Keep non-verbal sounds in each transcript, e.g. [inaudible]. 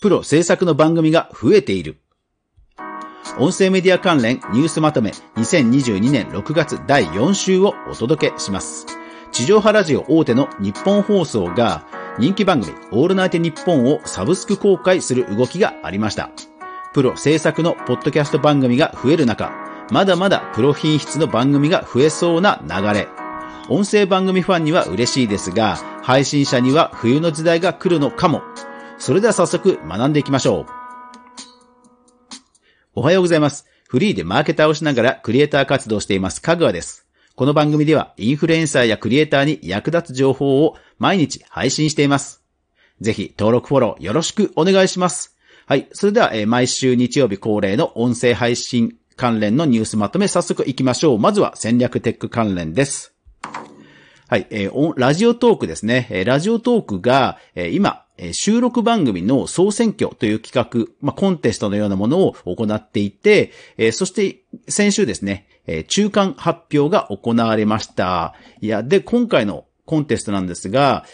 プロ制作の番組が増えている。音声メディア関連ニュースまとめ2022年6月第4週をお届けします。地上波ラジオ大手の日本放送が人気番組オールナイトニッポンをサブスク公開する動きがありました。プロ制作のポッドキャスト番組が増える中、まだまだプロ品質の番組が増えそうな流れ。音声番組ファンには嬉しいですが、配信者には冬の時代が来るのかも。それでは早速学んでいきましょう。おはようございます。フリーでマーケターをしながらクリエイター活動しています、かぐわです。この番組ではインフルエンサーやクリエイターに役立つ情報を毎日配信しています。ぜひ登録フォローよろしくお願いします。はい。それでは、え毎週日曜日恒例の音声配信関連のニュースまとめ早速行きましょう。まずは戦略テック関連です。はい、えーラジオトークですね。えラジオトークが、え今、収録番組の総選挙という企画、まあ、コンテストのようなものを行っていて、そして先週ですね、中間発表が行われました。いや、で、今回のコンテストなんですが、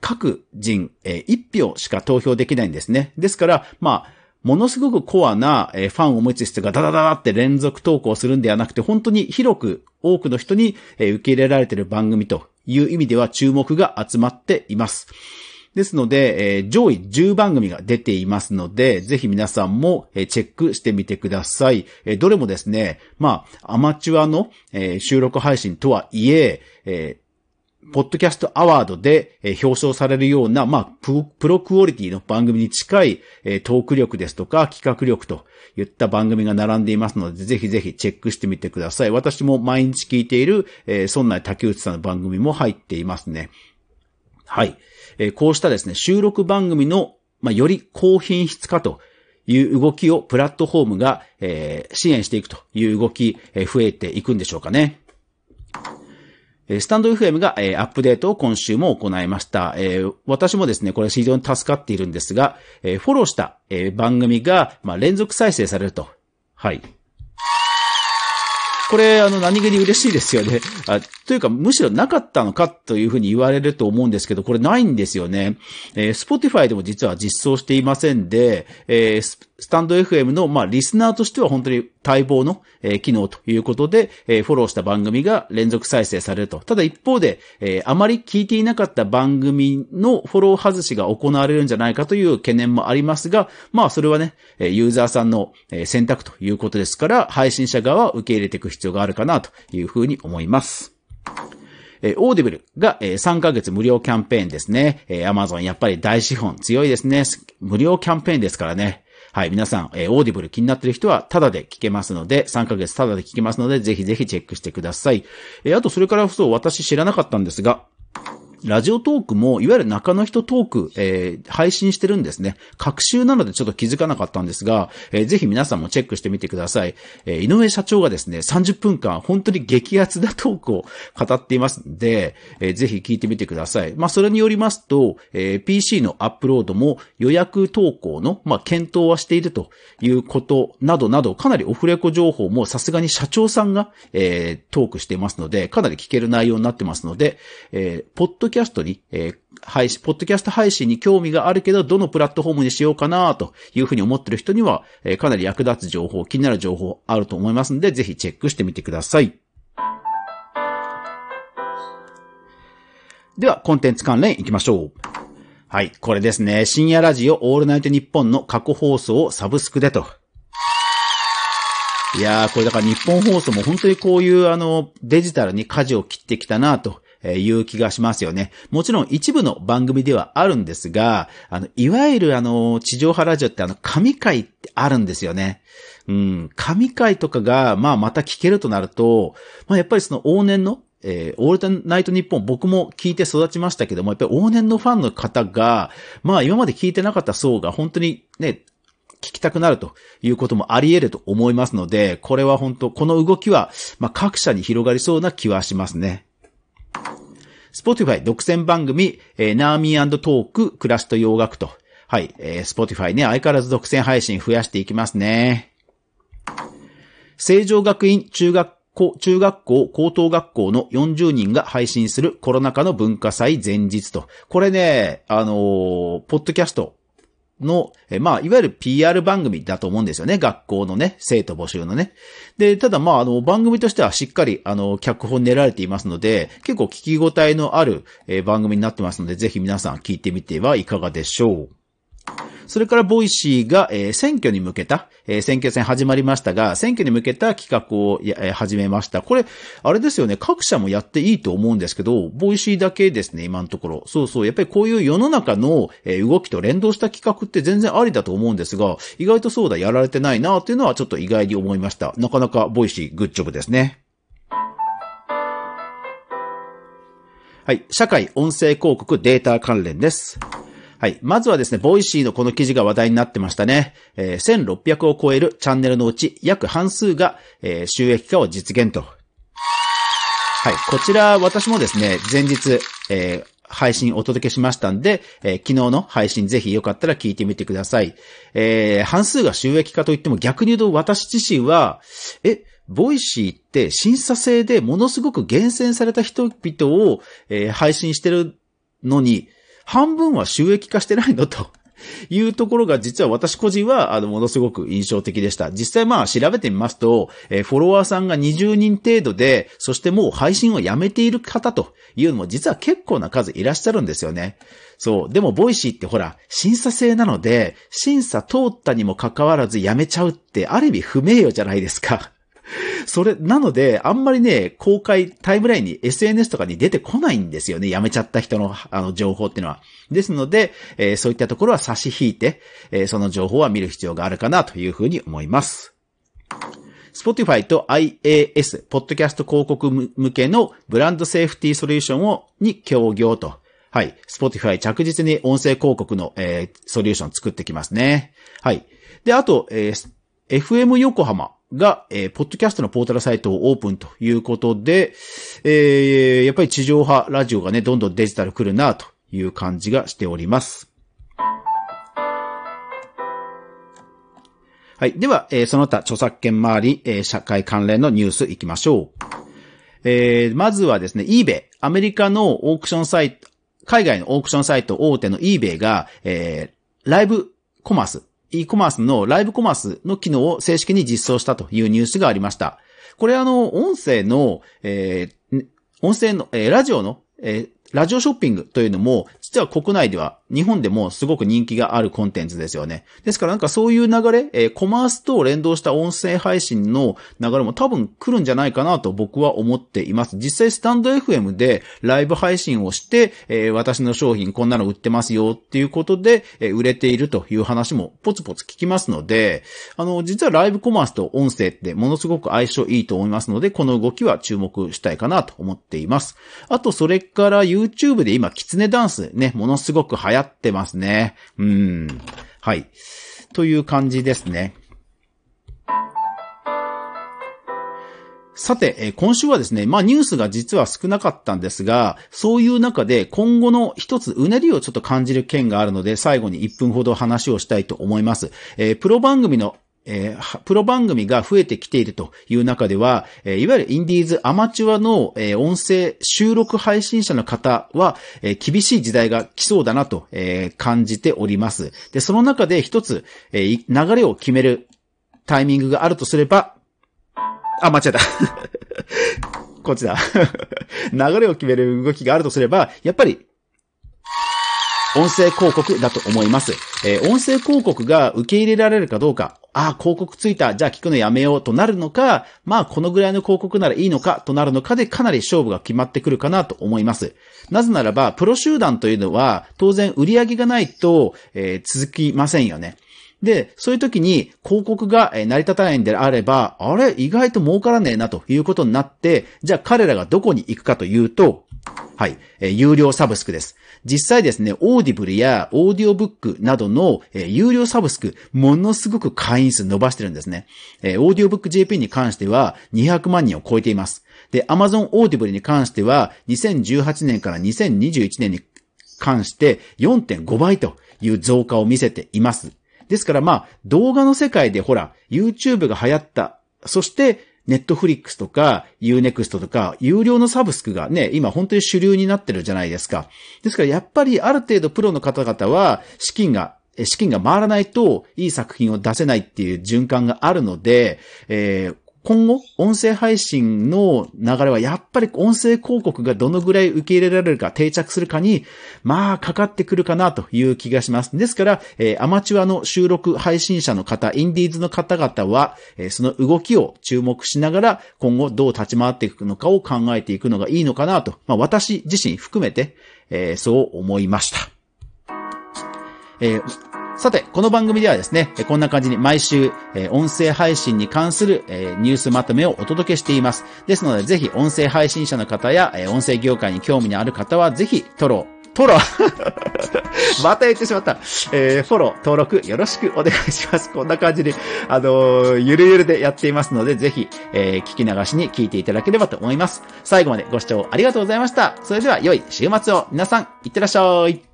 各人、え1票しか投票できないんですね。ですから、まあ、ものすごくコアなファンを持つ人がダダダダって連続投稿するんではなくて、本当に広く多くの人に受け入れられている番組という意味では注目が集まっています。ですので、えー上位10番組が出ていますので、ぜひ皆さんもえーチェックしてみてください。えーどれもですね、まあ、アマチュアのえー収録配信とはいえ、えーポッドキャストアワードで表彰されるような、まあ、プロクオリティの番組に近いトーク力ですとか企画力といった番組が並んでいますので、ぜひぜひチェックしてみてください。私も毎日聞いている、えー、そんな竹内さんの番組も入っていますね。はい。えーこうしたですね、収録番組の、まあ、より高品質化という動きをプラットフォームが、えー支援していくという動き、えー増えていくんでしょうかね。スタンド FM が、えアップデートを今週も行いました。え私もですね、これ非常に助かっているんですが、えフォローした、え番組が、ま、連続再生されると。はい。これ、あの、何気に嬉しいですよね。あというか、むしろなかったのかというふうに言われると思うんですけど、これないんですよね。えー、Spotify でも実は実装していませんで、えースタンド FM の、まあ、リスナーとしては本当に待望の、え機能ということで、えフォローした番組が連続再生されると。ただ一方で、えあまり聞いていなかった番組のフォロー外しが行われるんじゃないかという懸念もありますが、まあ、それはね、えユーザーさんの選択ということですから、配信者側は受け入れていく必要があるかなというふうに思います。えオーディブルが、え3ヶ月無料キャンペーンですね。え Amazon やっぱり大資本強いですね。無料キャンペーンですからね。はい、皆さん、えーオーディブル気になってる人はタダで聞けますので、3ヶ月タダで聞けますので、ぜひぜひチェックしてください。えーあと、それからそう、私知らなかったんですが、ラジオトークも、いわゆる中の人トーク、えー配信してるんですね。隔週なのでちょっと気づかなかったんですが、えーぜひ皆さんもチェックしてみてください。えー井上社長がですね、30分間本当に激アツなトークを語っていますので、えーぜひ聞いてみてください。まあ、それによりますと、えー PC のアップロードも予約投稿の、まあ、検討はしているということなどなど、かなりオフレコ情報もさすがに社長さんが、えートークしていますので、かなり聞ける内容になってますので、えーポッドキャストに、えー配信、ポッドキャスト配信に興味があるけど、どのプラットフォームにしようかなというふうに思ってる人には、えーかなり役立つ情報、気になる情報あると思いますので、ぜひチェックしてみてください。では、コンテンツ関連いきましょう。はい、これですね。深夜ラジオオールナイトニッポンの過去放送をサブスクでと。いやー、これだから日本放送も本当にこういうあの、デジタルに舵を切ってきたなと。えーいう気がしますよね。もちろん一部の番組ではあるんですが、あの、いわゆるあの、地上波ラジオってあの、神回ってあるんですよね。うん、神回とかが、まあまた聞けるとなると、まあやっぱりその往年の、えーオールナイトニッポン僕も聞いて育ちましたけども、やっぱり往年のファンの方が、まあ今まで聞いてなかった層が本当にね、聞きたくなるということもあり得ると思いますので、これは本当、この動きは、まあ各社に広がりそうな気はしますね。Spotify 独占番組、えー、ナーミートーク、暮らしと洋楽と。はい、えー、Spotify ね、相変わらず独占配信増やしていきますね。成城学院中学校、中学校、高等学校の40人が配信するコロナ禍の文化祭前日と。これね、あのーポッドキャストの、えまあ、いわゆる PR 番組だと思うんですよね。学校のね、生徒募集のね。で、ただまあ、あの、番組としてはしっかり、あの、脚本練られていますので、結構聞き応えのある、え番組になってますので、ぜひ皆さん聞いてみてはいかがでしょう。それからボイシーが、えー、選挙に向けた、えー、選挙戦始まりましたが、選挙に向けた企画を、えー、始めました。これ、あれですよね、各社もやっていいと思うんですけど、ボイシーだけですね、今のところ。そうそう、やっぱりこういう世の中の、えー、動きと連動した企画って全然ありだと思うんですが、意外とそうだ、やられてないなっていうのはちょっと意外に思いました。なかなかボイシー good job ですね。はい。社会音声広告データ関連です。はい。まずはですね、ボイシーのこの記事が話題になってましたね。えー、1600を超えるチャンネルのうち約半数が、えー、収益化を実現と。はい。こちら、私もですね、前日、えー、配信お届けしましたんで、えー、昨日の配信ぜひよかったら聞いてみてください。えー、半数が収益化といっても逆に言うと私自身は、え、ボイシーって審査制でものすごく厳選された人々を、えー、配信してるのに、半分は収益化してないの？と。[laughs] いうところが実は私個人は、あの、ものすごく印象的でした。実際まあ調べてみますと、えー、フォロワーさんが20人程度で、そしてもう配信をやめている方というのも実は結構な数いらっしゃるんですよね。そう。でも、ボイシーってほら、審査制なので、審査通ったにもかかわらずやめちゃうって、ある意味不名誉じゃないですか。[laughs] それ、なので、あんまりね、公開、タイムラインに SNS とかに出てこないんですよね。辞めちゃった人の、あの、情報っていうのは。ですので、えー、そういったところは差し引いて、えー、その情報は見る必要があるかなというふうに思います。Spotify と IAS、ポッドキャスト広告向けのブランドセーフティーソリューションを、に協業と。はい。Spotify 着実に音声広告の、えー、ソリューション作ってきますね。はい。で、あと、えー、FM 横浜が、えー、ポッドキャストのポータルサイトをオープンということで、えー、やっぱり地上波ラジオがね、どんどんデジタル来るなという感じがしております。はい。では、えー、その他著作権周り、えー、社会関連のニュース行きましょう。えー、まずはですね、eBay、アメリカのオークションサイト、海外のオークションサイト大手の eBay が、えー、ライブコマース、e コマースのライブコマースの機能を正式に実装したというニュースがありました。これあの、音声の、えー、音声の、えー、ラジオの、えー、ラジオショッピングというのも、実は国内では、日本でもすごく人気があるコンテンツですよね。ですからなんかそういう流れ、えー、コマースと連動した音声配信の流れも多分来るんじゃないかなと僕は思っています。実際スタンド FM でライブ配信をして、えー、私の商品こんなの売ってますよっていうことで、えー、売れているという話もポツポツ聞きますので、あの、実はライブコマースと音声ってものすごく相性いいと思いますので、この動きは注目したいかなと思っています。あと、それから YouTube YouTube で今、キツネダンスね、ものすごく流行ってますね。うん。はい。という感じですね。さて、今週はですね、まあニュースが実は少なかったんですが、そういう中で今後の一つうねりをちょっと感じる件があるので、最後に1分ほど話をしたいと思います。えー、プロ番組のえー、プロ番組が増えてきているという中では、えー、いわゆるインディーズアマチュアの、えー、音声収録配信者の方は、えー、厳しい時代が来そうだなと、えー、感じております。で、その中で一つ、えー、流れを決めるタイミングがあるとすれば、あ、間違えた。[laughs] こっちだ。[laughs] 流れを決める動きがあるとすれば、やっぱり音声広告だと思います。えー、音声広告が受け入れられるかどうか、ああ、広告ついた、じゃあ聞くのやめようとなるのか、まあこのぐらいの広告ならいいのかとなるのかでかなり勝負が決まってくるかなと思います。なぜならば、プロ集団というのは当然売り上げがないと、えー、続きませんよね。で、そういう時に広告が成り立たないんであれば、あれ、意外と儲からねえなということになって、じゃあ彼らがどこに行くかというと、はい、え有料サブスクです。実際ですね、オーディブルやオーディオブックなどの、えー、有料サブスク、ものすごく会員数伸ばしてるんですね。えー、オーディオブック JP に関しては200万人を超えています。で、Amazon オーディブルに関しては2018年から2021年に関して4.5倍という増加を見せています。ですからまあ、動画の世界でほら、YouTube が流行った。そして、ネットフリックスとか、ユーネクストとか、有料のサブスクがね、今本当に主流になってるじゃないですか。ですからやっぱりある程度プロの方々は資金が資金が回らないと、いい作品を出せないっていう循環があるので、えー、今後、音声配信の流れはやっぱり音声広告がどのぐらい受け入れられるか定着するかに、まあ、かかってくるかなという気がします。ですから、えー、アマチュアの収録配信者の方、インディーズの方々は、えー、その動きを注目しながら、今後どう立ち回っていくのかを考えていくのがいいのかなと、まあ、私自身含めて、えー、そう思いました。えーさて、この番組ではですね、こんな感じに毎週、音声配信に関するニュースまとめをお届けしています。ですので、ぜひ音声配信者の方や、音声業界に興味のある方は、ぜひ、トロトロ [laughs] また言ってしまった。えー、フォロー、登録よろしくお願いします。こんな感じに、あのー、ゆるゆるでやっていますので、ぜひ、えー、聞き流しに聞いていただければと思います。最後までご視聴ありがとうございました。それでは良い週末を皆さん、いってらっしゃい。